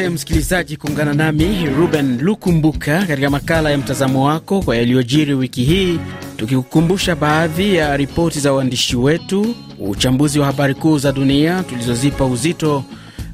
Asante msikilizaji kuungana nami Ruben Lukumbuka katika makala ya mtazamo wako kwa yaliyojiri wiki hii, tukikukumbusha baadhi ya ripoti za waandishi wetu, uchambuzi wa habari kuu za dunia tulizozipa uzito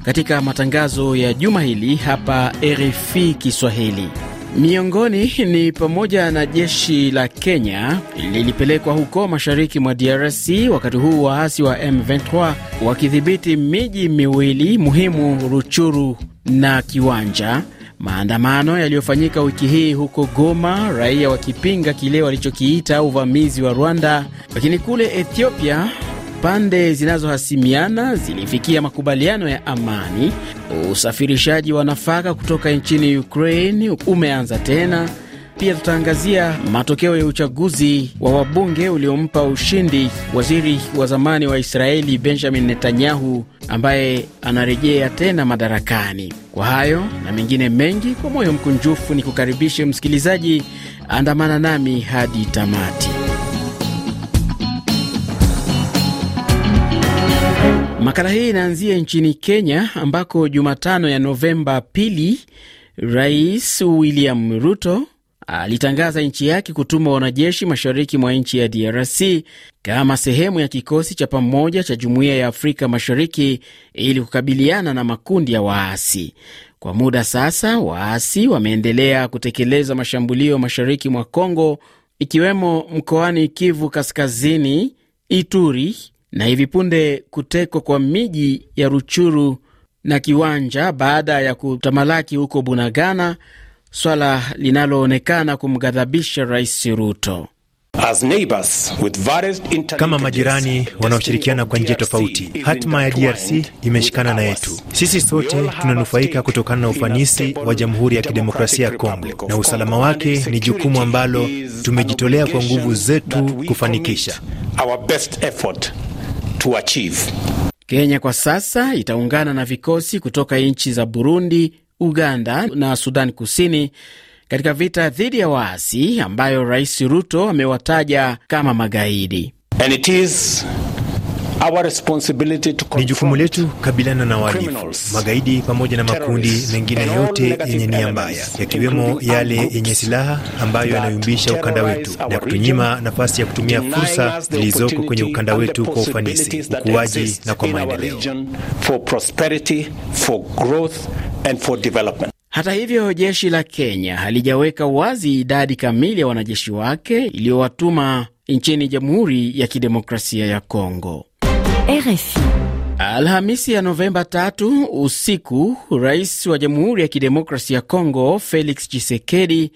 katika matangazo ya juma hili hapa RFI Kiswahili. Miongoni ni pamoja na jeshi la Kenya lilipelekwa huko mashariki mwa DRC wakati huu waasi wa M23 wakidhibiti miji miwili muhimu, Ruchuru na Kiwanja. Maandamano yaliyofanyika wiki hii huko Goma, raia wakipinga kile walichokiita uvamizi wa Rwanda. Lakini kule Ethiopia pande zinazohasimiana zilifikia makubaliano ya amani. Usafirishaji wa nafaka kutoka nchini Ukraine umeanza tena. Pia tutaangazia matokeo ya uchaguzi wa wabunge uliompa ushindi waziri wa zamani wa Israeli Benjamin Netanyahu ambaye anarejea tena madarakani. Kwa hayo na mengine mengi, kwa moyo mkunjufu ni kukaribishe msikilizaji, andamana nami hadi tamati. Makala hii inaanzia nchini Kenya ambako Jumatano ya Novemba pili, Rais William Ruto alitangaza nchi yake kutuma wanajeshi mashariki mwa nchi ya DRC kama sehemu ya kikosi cha pamoja cha Jumuiya ya Afrika Mashariki ili kukabiliana na makundi ya waasi. Kwa muda sasa, waasi wameendelea kutekeleza mashambulio mashariki mwa Kongo, ikiwemo mkoani Kivu Kaskazini, Ituri na hivi punde kutekwa kwa miji ya Ruchuru na Kiwanja baada ya kutamalaki huko Bunagana, swala linaloonekana kumghadhabisha Rais Ruto. Kama majirani wanaoshirikiana kwa njia tofauti, hatima ya DRC imeshikana na yetu. Sisi sote tunanufaika kutokana na ufanisi wa Jamhuri ya Kidemokrasia ya Kongo, na usalama wake ni jukumu ambalo tumejitolea kwa nguvu zetu kufanikisha. To achieve. Kenya kwa sasa itaungana na vikosi kutoka nchi za Burundi, Uganda na Sudan Kusini katika vita dhidi ya waasi ambayo Rais Ruto amewataja kama magaidi. And it is ni jukumu letu kabiliana na wahalifu, magaidi pamoja na makundi mengine yote yenye nia mbaya, yakiwemo yale yenye silaha ambayo yanayumbisha ukanda wetu na kutunyima nafasi ya kutumia fursa zilizoko kwenye ukanda wetu kwa ufanisi, ukuaji na kwa maendeleo. Hata hivyo, jeshi la Kenya halijaweka wazi idadi kamili ya wanajeshi wake iliyowatuma nchini Jamhuri ya Kidemokrasia ya Kongo. RFI. Alhamisi ya Novemba tatu usiku, rais wa Jamhuri ya Kidemokrasi ya Kongo Felix Tshisekedi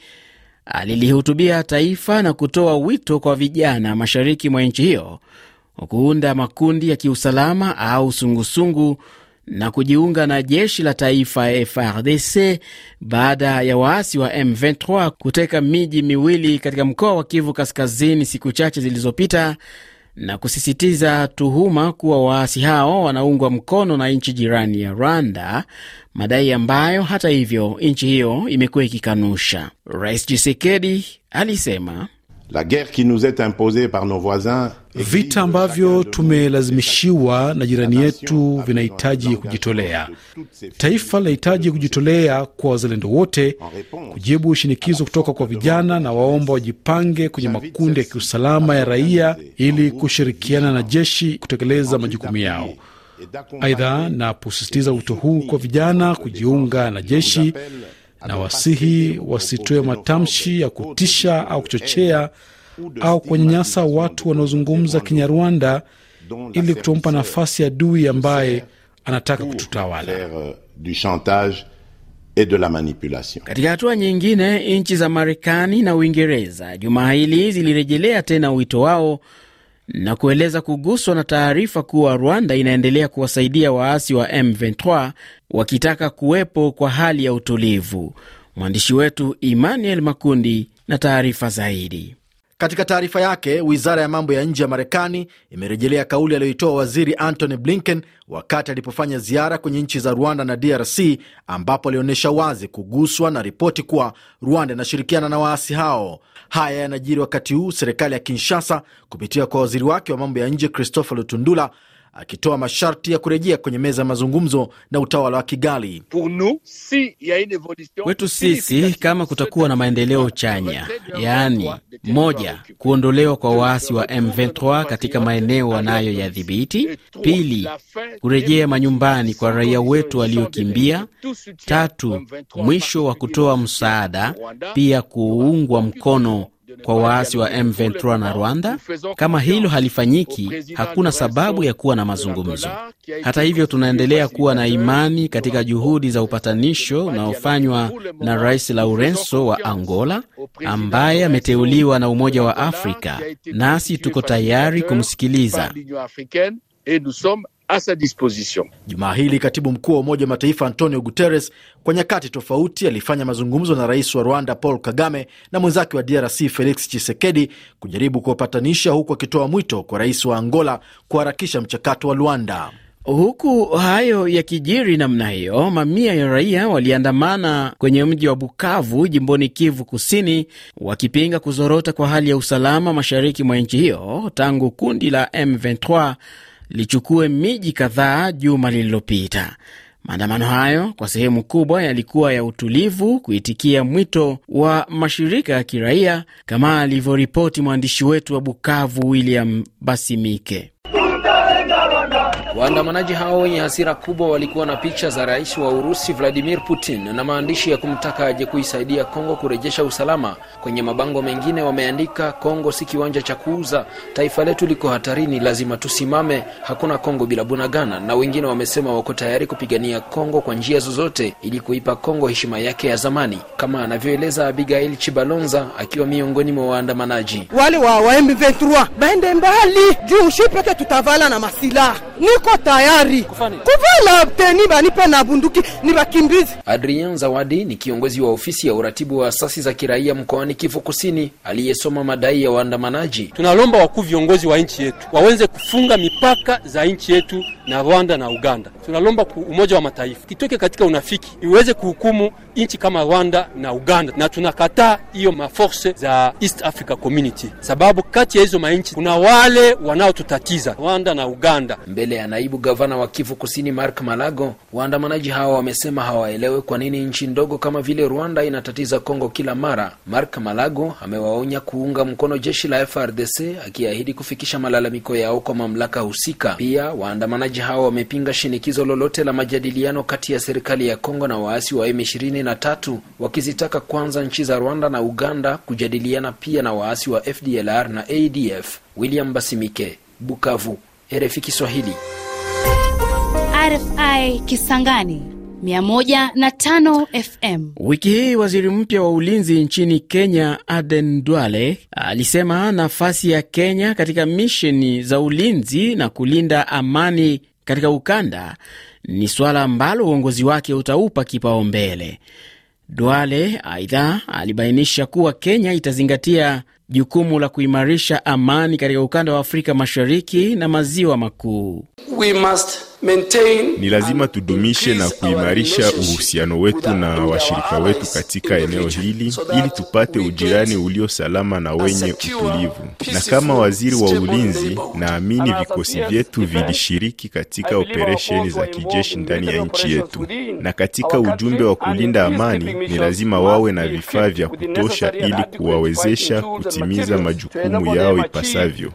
alilihutubia taifa na kutoa wito kwa vijana mashariki mwa nchi hiyo kuunda makundi ya kiusalama au sungusungu na kujiunga na jeshi la taifa FRDC baada ya waasi wa M23 kuteka miji miwili katika mkoa wa Kivu Kaskazini siku chache zilizopita na kusisitiza tuhuma kuwa waasi hao wanaungwa mkono na nchi jirani ya Rwanda, madai ambayo hata hivyo nchi hiyo imekuwa ikikanusha. Rais Tshisekedi alisema La guerre qui nous est imposée par nos voisins, vita ambavyo tumelazimishiwa na jirani yetu vinahitaji kujitolea. Taifa linahitaji kujitolea kwa wazalendo wote kujibu shinikizo kutoka kwa vijana, na waomba wajipange kwenye makundi ya kiusalama ya raia ili kushirikiana na jeshi kutekeleza majukumu yao. Aidha, na kusisitiza wito huu kwa vijana kujiunga na jeshi na wasihi wasitoe matamshi ya kutisha au kuchochea au kuwanyanyasa watu wanaozungumza Kinyarwanda ili kutompa nafasi adui ambaye anataka kututawala. Katika hatua nyingine, nchi za Marekani na Uingereza jumaa hili zilirejelea tena wito wao na kueleza kuguswa na taarifa kuwa Rwanda inaendelea kuwasaidia waasi wa M23 wakitaka kuwepo kwa hali ya utulivu. Mwandishi wetu Emmanuel Makundi na taarifa zaidi. Katika taarifa yake, wizara ya mambo ya nje ya Marekani imerejelea kauli aliyoitoa waziri Antony Blinken wakati alipofanya ziara kwenye nchi za Rwanda na DRC, ambapo alionyesha wazi kuguswa na ripoti kuwa Rwanda inashirikiana na waasi hao. Haya yanajiri wakati huu serikali ya Kinshasa kupitia kwa waziri wake wa mambo ya nje Christopher Lutundula akitoa masharti ya kurejea kwenye meza ya mazungumzo na utawala wa Kigali. Kwetu sisi, kama kutakuwa na maendeleo chanya, yaani moja, kuondolewa kwa waasi wa M23 katika maeneo wanayoyadhibiti; pili, kurejea manyumbani kwa raia wetu waliokimbia; tatu, mwisho wa kutoa msaada, pia kuungwa mkono kwa waasi wa M23 na Rwanda. Kama hilo halifanyiki, hakuna sababu ya kuwa na mazungumzo. Hata hivyo, tunaendelea kuwa na imani katika juhudi za upatanisho unaofanywa na Rais Laurenso wa Angola, ambaye ameteuliwa na Umoja wa Afrika, nasi tuko tayari kumsikiliza. Jumaa hili katibu mkuu wa Umoja wa Mataifa Antonio Guterres kwa nyakati tofauti alifanya mazungumzo na rais wa Rwanda Paul Kagame na mwenzake wa DRC Felix Tshisekedi kujaribu kuwapatanisha, huku akitoa mwito kwa rais wa Angola kuharakisha mchakato wa Luanda. Huku hayo yakijiri namna hiyo, mamia ya raia waliandamana kwenye mji wa Bukavu jimboni Kivu Kusini, wakipinga kuzorota kwa hali ya usalama mashariki mwa nchi hiyo tangu kundi la M23 lichukue miji kadhaa juma lililopita. Maandamano hayo kwa sehemu kubwa yalikuwa ya utulivu, kuitikia mwito wa mashirika ya kiraia, kama alivyoripoti mwandishi wetu wa Bukavu William Basimike. Waandamanaji hao wenye hasira kubwa walikuwa na picha za rais wa Urusi Vladimir Putin na maandishi ya kumtaka aje kuisaidia Kongo kurejesha usalama. Kwenye mabango mengine wameandika, Kongo si kiwanja cha kuuza, taifa letu liko hatarini, lazima tusimame, hakuna Kongo bila Bunagana. Na wengine wamesema wako tayari kupigania Kongo kwa njia zozote ili kuipa Kongo heshima yake ya zamani, kama anavyoeleza Abigail Chibalonza akiwa miongoni mwa waandamanaji. Wale wa, wa M23 baende mbali juu shi tutavala na masilaha niko tayari kuvala teni banipe na bunduki ni bakimbizi. Adrien Zawadi ni kiongozi wa ofisi ya uratibu wa asasi za kiraia mkoani Kivu Kusini aliyesoma madai ya waandamanaji. Tunalomba wakuu viongozi wa nchi yetu waweze kufunga mipaka za nchi yetu na Rwanda na Uganda. Tunalomba Umoja wa Mataifa kitoke katika unafiki iweze kuhukumu nchi kama Rwanda na Uganda, na tunakataa hiyo maforce za East Africa Community, sababu kati ya hizo manchi kuna wale wanaotutatiza Rwanda na Uganda. Mbele ya naibu gavana wa Kivu Kusini Mark Malago, waandamanaji hawa wamesema hawaelewe kwa nini nchi ndogo kama vile Rwanda inatatiza Kongo kila mara. Mark Malago amewaonya kuunga mkono jeshi la FRDC akiahidi kufikisha malalamiko yao kwa mamlaka husika. Pia waandamanaji hawa wamepinga shinikizo lolote la majadiliano kati ya serikali ya Kongo na waasi wa M23 wakizitaka kwanza nchi za Rwanda na Uganda kujadiliana pia na waasi wa FDLR na ADF. William Basimike, Bukavu, RFI Kiswahili. RFI Kisangani 105 FM. Wiki hii waziri mpya wa ulinzi nchini Kenya, Aden Duale, alisema nafasi ya Kenya katika misheni za ulinzi na kulinda amani katika ukanda ni suala ambalo uongozi wake utaupa kipaumbele. Duale aidha alibainisha kuwa Kenya itazingatia jukumu la kuimarisha amani katika ukanda wa Afrika Mashariki na maziwa makuu. Ni lazima tudumishe na kuimarisha uhusiano wetu na washirika wetu katika eneo hili ili tupate ujirani ulio salama na wenye utulivu. Na kama waziri wa ulinzi, naamini vikosi vyetu vilishiriki katika operesheni za kijeshi ndani ya nchi yetu, na katika ujumbe wa kulinda amani ni lazima wawe na vifaa vya kutosha ili kuwawezesha kutimiza majukumu yao ipasavyo.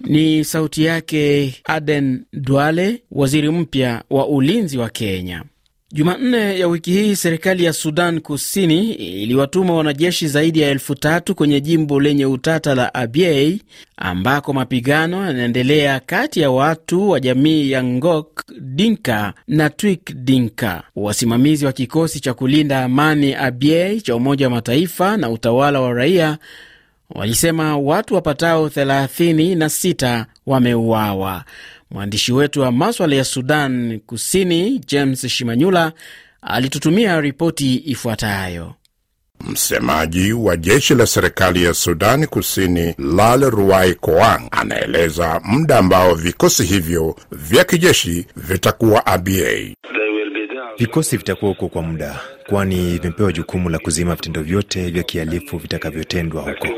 Ni sauti yake Aden Duale, waziri mpya wa ulinzi wa Kenya. Jumanne ya wiki hii serikali ya Sudan Kusini iliwatuma wanajeshi zaidi ya elfu tatu kwenye jimbo lenye utata la Abyei ambako mapigano yanaendelea kati ya watu wa jamii ya Ngok Dinka na Twik Dinka. Wasimamizi wa kikosi cha kulinda amani Abyei cha Umoja wa Mataifa na utawala wa raia walisema watu wapatao 36 wameuawa. Mwandishi wetu wa maswala ya Sudan Kusini James Shimanyula alitutumia ripoti ifuatayo. Msemaji wa jeshi la serikali ya Sudani Kusini Lal Ruai Koang anaeleza muda ambao vikosi hivyo vya kijeshi vitakuwa aba Vikosi vitakuwa huko kwa muda, kwani vimepewa jukumu la kuzima vitendo vyote vya kihalifu vitakavyotendwa huko.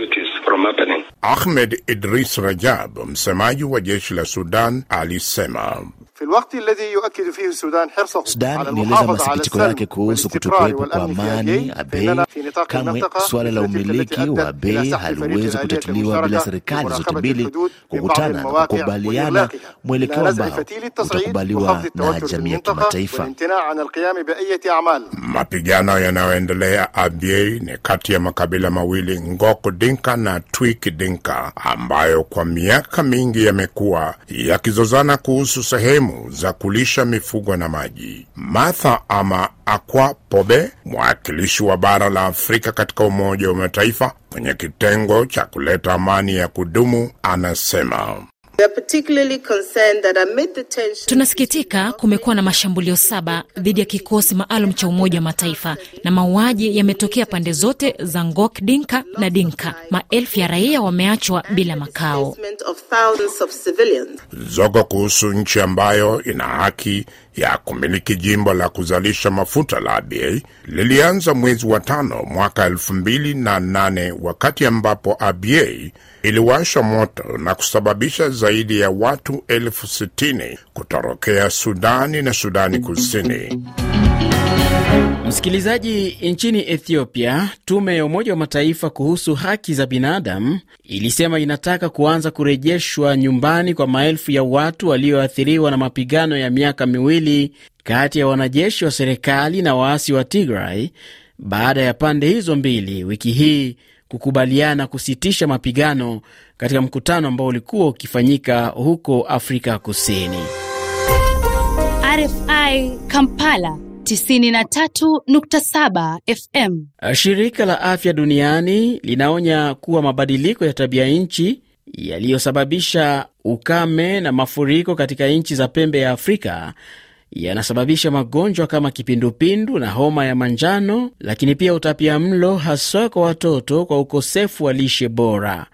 Ahmed Idris Rajab, msemaji wa jeshi la Sudan, alisema Sudan ilieleza masikitiko yake kuhusu kutokuwepo kwa amani Abei. Kamwe suala la umiliki wa Abei haliwezi kutatuliwa bila serikali zote mbili kukutana na kukubaliana mwelekeo ambao utakubaliwa na jamii ya kimataifa. Mapigano yanayoendelea Abyei ni kati ya makabila mawili Ngok Dinka na Twik Dinka ambayo kwa miaka mingi yamekuwa yakizozana kuhusu sehemu za kulisha mifugo na maji. Martha ama Akwa Pobe, mwakilishi wa bara la Afrika katika Umoja wa Mataifa kwenye kitengo cha kuleta amani ya kudumu, anasema Tunasikitika kumekuwa na mashambulio saba dhidi ya kikosi maalum cha Umoja wa Mataifa na mauaji yametokea pande zote za Ngok Dinka na Dinka. Maelfu ya raia wameachwa bila makao. Zogo kuhusu nchi ambayo ina haki ya kumiliki jimbo la kuzalisha mafuta la Abyei lilianza mwezi wa tano mwaka elfu mbili na nane wakati ambapo ABA iliwasha moto na kusababisha zaidi ya watu elfu sitini kutorokea Sudani na Sudani Kusini. Msikilizaji, nchini Ethiopia, tume ya Umoja wa Mataifa kuhusu haki za binadamu ilisema inataka kuanza kurejeshwa nyumbani kwa maelfu ya watu walioathiriwa na mapigano ya miaka miwili kati ya wanajeshi wa serikali na waasi wa Tigray baada ya pande hizo mbili wiki hii kukubaliana kusitisha mapigano katika mkutano ambao ulikuwa ukifanyika huko Afrika Kusini. RFI Kampala 93.7 FM. Shirika la Afya Duniani linaonya kuwa mabadiliko ya tabia nchi yaliyosababisha ukame na mafuriko katika nchi za pembe ya Afrika yanasababisha magonjwa kama kipindupindu na homa ya manjano, lakini pia utapia mlo haswa kwa watoto kwa ukosefu wa lishe bora.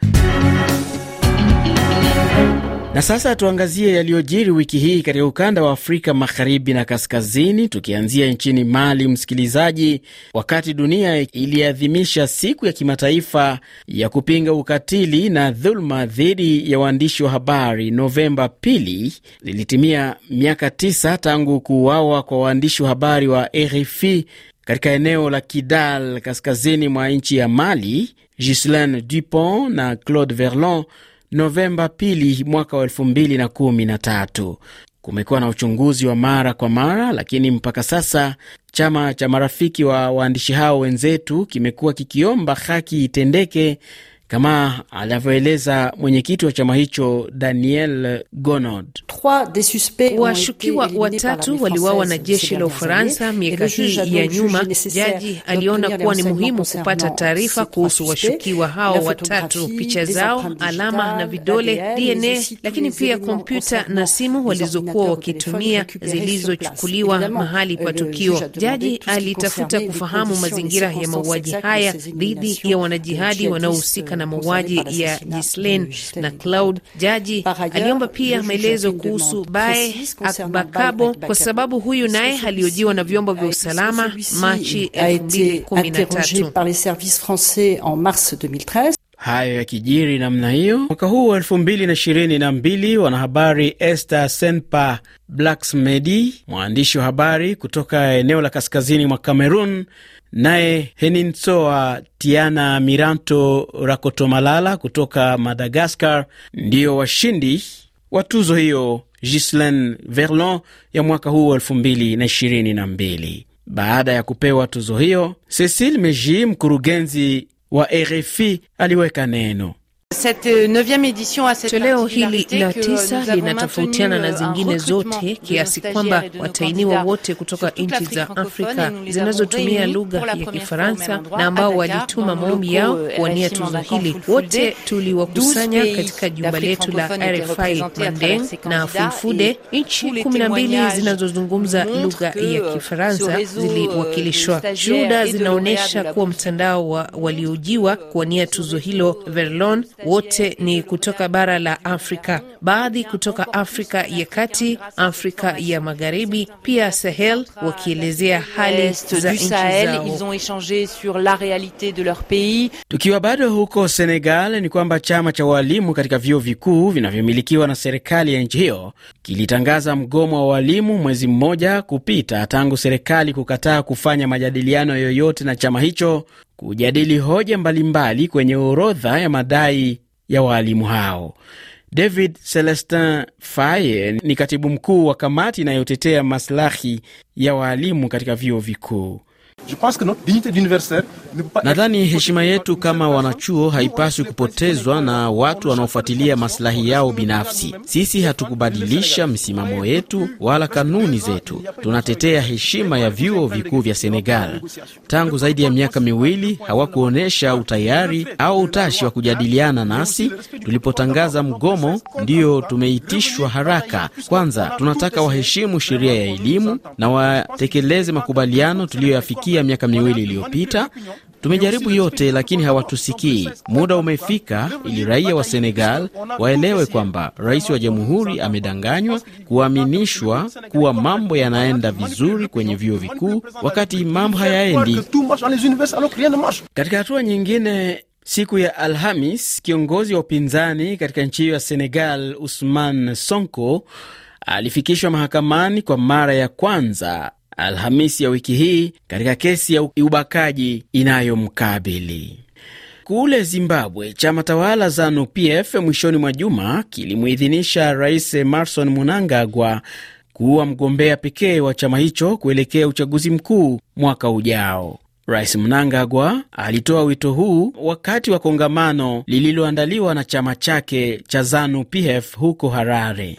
Na sasa tuangazie yaliyojiri wiki hii katika ukanda wa Afrika magharibi na kaskazini, tukianzia nchini Mali, msikilizaji. Wakati dunia iliadhimisha siku ya kimataifa ya kupinga ukatili na dhuluma dhidi ya waandishi wa habari Novemba pili, lilitimia miaka tisa tangu kuuawa kwa waandishi wa habari wa RFI katika eneo la Kidal kaskazini mwa nchi ya Mali, Ghislaine Dupont na Claude Verlon Novemba 2 mwaka wa elfu mbili na kumi na tatu. Kumekuwa na uchunguzi wa mara kwa mara, lakini mpaka sasa chama cha marafiki wa waandishi hao wenzetu kimekuwa kikiomba haki itendeke, kama anavyoeleza mwenyekiti wa chama hicho Daniel Gonod. Washukiwa watatu waliwawa na jeshi la Ufaransa miaka hii ya nyuma. Jaji aliona kuwa ni muhimu kupata taarifa kuhusu washukiwa hao watatu, picha zao, alama na vidole, DNA, lakini pia kompyuta na simu walizokuwa wakitumia zilizochukuliwa mahali pa tukio. Jaji alitafuta kufahamu mazingira ya mauaji haya dhidi ya wanajihadi wanaohusika na mauaji ya Ghislaine na Claude. Jaji aliomba pia maelezo kuhusu Bae Akbakabo kwa sababu huyu naye aliojiwa na vyombo vya usalama Machi 2013. Hayo yakijiri namna hiyo, mwaka huu wa elfu mbili na ishirini na mbili, wanahabari Esther Senpa Blacksmedi, mwandishi wa habari kutoka eneo la kaskazini mwa Cameroon, naye Heninsoa Tiana Miranto Rakotomalala kutoka Madagaskar ndiyo washindi wa tuzo hiyo Ghislaine Verlon ya mwaka huu wa elfu mbili na ishirini na mbili. Baada ya kupewa tuzo hiyo, Cecil Meji, mkurugenzi wa RFI, aliweka neno. Toleo hili la tisa linatofautiana na zingine zote kiasi kwamba watainiwa wote kutoka nchi za Afrika zinazotumia lugha ya Kifaransa na ambao walituma maombi yao kuwania tuzo hili, wote tuliwakusanya katika jumba letu la RFI Mandeng na Fulfude. Nchi kumi na mbili zinazozungumza lugha ya Kifaransa ziliwakilishwa. Shuhuda zinaonyesha kuwa mtandao wa waliojiwa kuwania tuzo hilo Verlon wote ni kutoka bara la Afrika, baadhi kutoka Afrika ya Kati, Afrika ya Magharibi, pia Sahel, wakielezea hali za nchi zao. Tukiwa bado huko Senegal, ni kwamba chama cha walimu katika vyuo vikuu vinavyomilikiwa na serikali ya nchi hiyo kilitangaza mgomo wa walimu mwezi mmoja kupita tangu serikali kukataa kufanya majadiliano yoyote na chama hicho kujadili hoja mbalimbali kwenye orodha ya madai ya waalimu hao. David Celestin Faye ni katibu mkuu wa kamati inayotetea maslahi ya waalimu katika vyuo vikuu. Nadhani heshima yetu kama wanachuo haipaswi kupotezwa na watu wanaofuatilia maslahi yao binafsi. Sisi hatukubadilisha msimamo yetu wala kanuni zetu. Tunatetea heshima ya vyuo vikuu vya Senegal. Tangu zaidi ya miaka miwili hawakuonyesha utayari au utashi wa kujadiliana nasi. Tulipotangaza mgomo, ndiyo tumeitishwa haraka. Kwanza tunataka waheshimu sheria ya elimu na watekeleze makubaliano tuliyoyafikia miaka miwili iliyopita. Tumejaribu yote lakini hawatusikii. Muda umefika ili raia wa Senegal waelewe kwamba rais wa jamhuri amedanganywa kuaminishwa kuwa mambo yanaenda vizuri kwenye vyuo vikuu wakati mambo hayaendi. Katika hatua nyingine, siku ya Alhamis, kiongozi wa upinzani katika nchi hiyo ya Senegal, Usman Sonko, alifikishwa mahakamani kwa mara ya kwanza Alhamisi ya wiki hii katika kesi ya ubakaji inayomkabili. Kule Zimbabwe, chama tawala ZANU PF mwishoni mwa juma kilimuidhinisha Rais Emmerson Mnangagwa kuwa mgombea pekee wa chama hicho kuelekea uchaguzi mkuu mwaka ujao. Rais Mnangagwa alitoa wito huu wakati wa kongamano lililoandaliwa na chama chake cha ZANU PF huko Harare.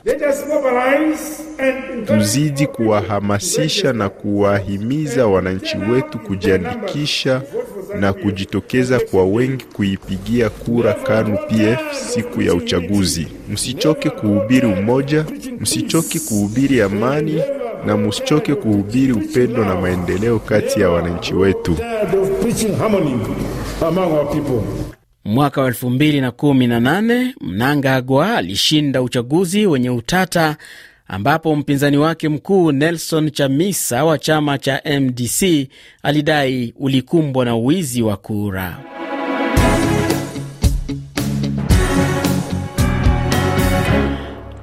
Tuzidi kuwahamasisha na kuwahimiza wananchi wetu kujiandikisha na kujitokeza kwa wengi kuipigia kura KANU PF siku ya uchaguzi. Msichoke kuhubiri umoja, msichoke kuhubiri amani na musichoke kuhubiri upendo na maendeleo kati ya wananchi wetu. Mwaka wa 2018 Mnangagwa alishinda uchaguzi wenye utata ambapo mpinzani wake mkuu Nelson Chamisa wa chama cha MDC alidai ulikumbwa na wizi wa kura.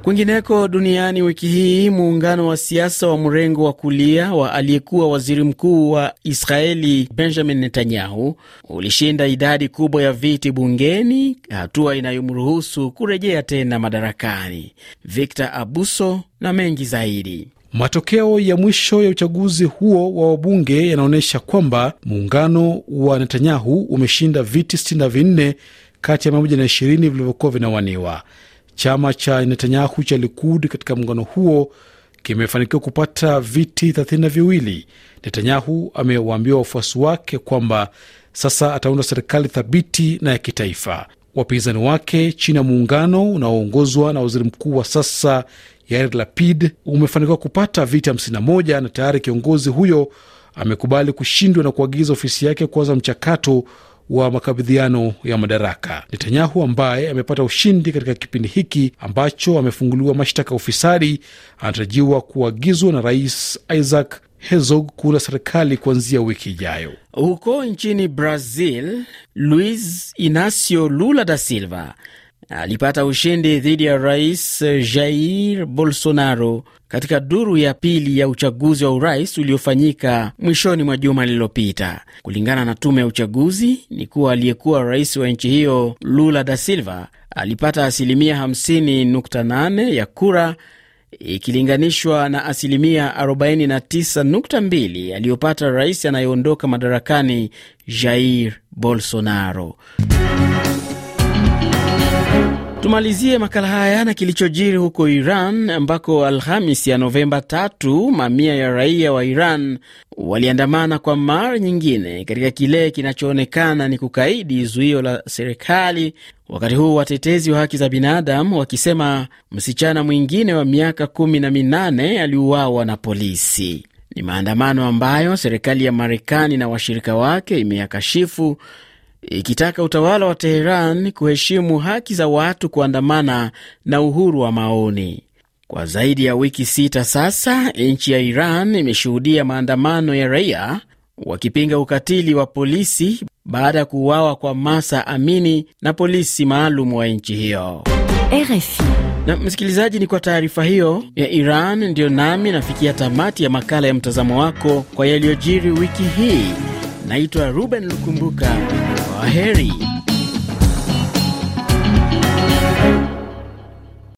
Kwingineko duniani wiki hii, muungano wa siasa wa mrengo wa kulia wa aliyekuwa waziri mkuu wa Israeli Benjamin Netanyahu ulishinda idadi kubwa ya viti bungeni, hatua inayomruhusu kurejea tena madarakani. Victor Abuso na mengi zaidi. Matokeo ya mwisho ya uchaguzi huo wa wabunge yanaonyesha kwamba muungano wa Netanyahu umeshinda viti 64 kati ya 120 vilivyokuwa vinawaniwa. Chama cha Netanyahu cha Likud katika muungano huo kimefanikiwa kupata viti thelathini na viwili. Netanyahu amewaambia wafuasi wake kwamba sasa ataunda serikali thabiti na ya kitaifa. Wapinzani wake chini ya muungano unaoongozwa na waziri mkuu wa sasa Yair Lapid umefanikiwa kupata viti 51 na tayari kiongozi huyo amekubali kushindwa na kuagiza ofisi yake kuanza mchakato wa makabidhiano ya madaraka. Netanyahu ambaye amepata ushindi katika kipindi hiki ambacho amefunguliwa mashtaka ya ufisadi, anatarajiwa kuagizwa na Rais Isaac Herzog kuunda serikali kuanzia wiki ijayo. Huko nchini Brazil, Luiz Inacio Lula da Silva alipata ushindi dhidi ya rais Jair Bolsonaro katika duru ya pili ya uchaguzi wa urais uliofanyika mwishoni mwa juma lililopita. Kulingana na tume ya uchaguzi, ni kuwa aliyekuwa rais wa nchi hiyo Lula da Silva alipata asilimia 50.8 ya kura ikilinganishwa na asilimia 49.2 aliyopata rais anayeondoka madarakani Jair Bolsonaro. Tumalizie makala haya na kilichojiri huko Iran ambako Alhamis ya Novemba tatu, mamia ya raia wa Iran waliandamana kwa mara nyingine katika kile kinachoonekana ni kukaidi zuio la serikali, wakati huu watetezi wa haki za binadamu wakisema msichana mwingine wa miaka kumi na minane aliuawa na polisi. Ni maandamano ambayo serikali ya Marekani na washirika wake imeyakashifu ikitaka utawala wa Teheran kuheshimu haki za watu kuandamana na uhuru wa maoni. Kwa zaidi ya wiki sita sasa, nchi ya Iran imeshuhudia maandamano ya raia wakipinga ukatili wa polisi baada ya kuuawa kwa Masa Amini na polisi maalum wa nchi hiyo. RFI. Na msikilizaji, ni kwa taarifa hiyo ya Iran ndiyo nami nafikia tamati ya makala ya mtazamo wako kwa yaliyojiri wiki hii. Naitwa Ruben Lukumbuka. Kwa heri.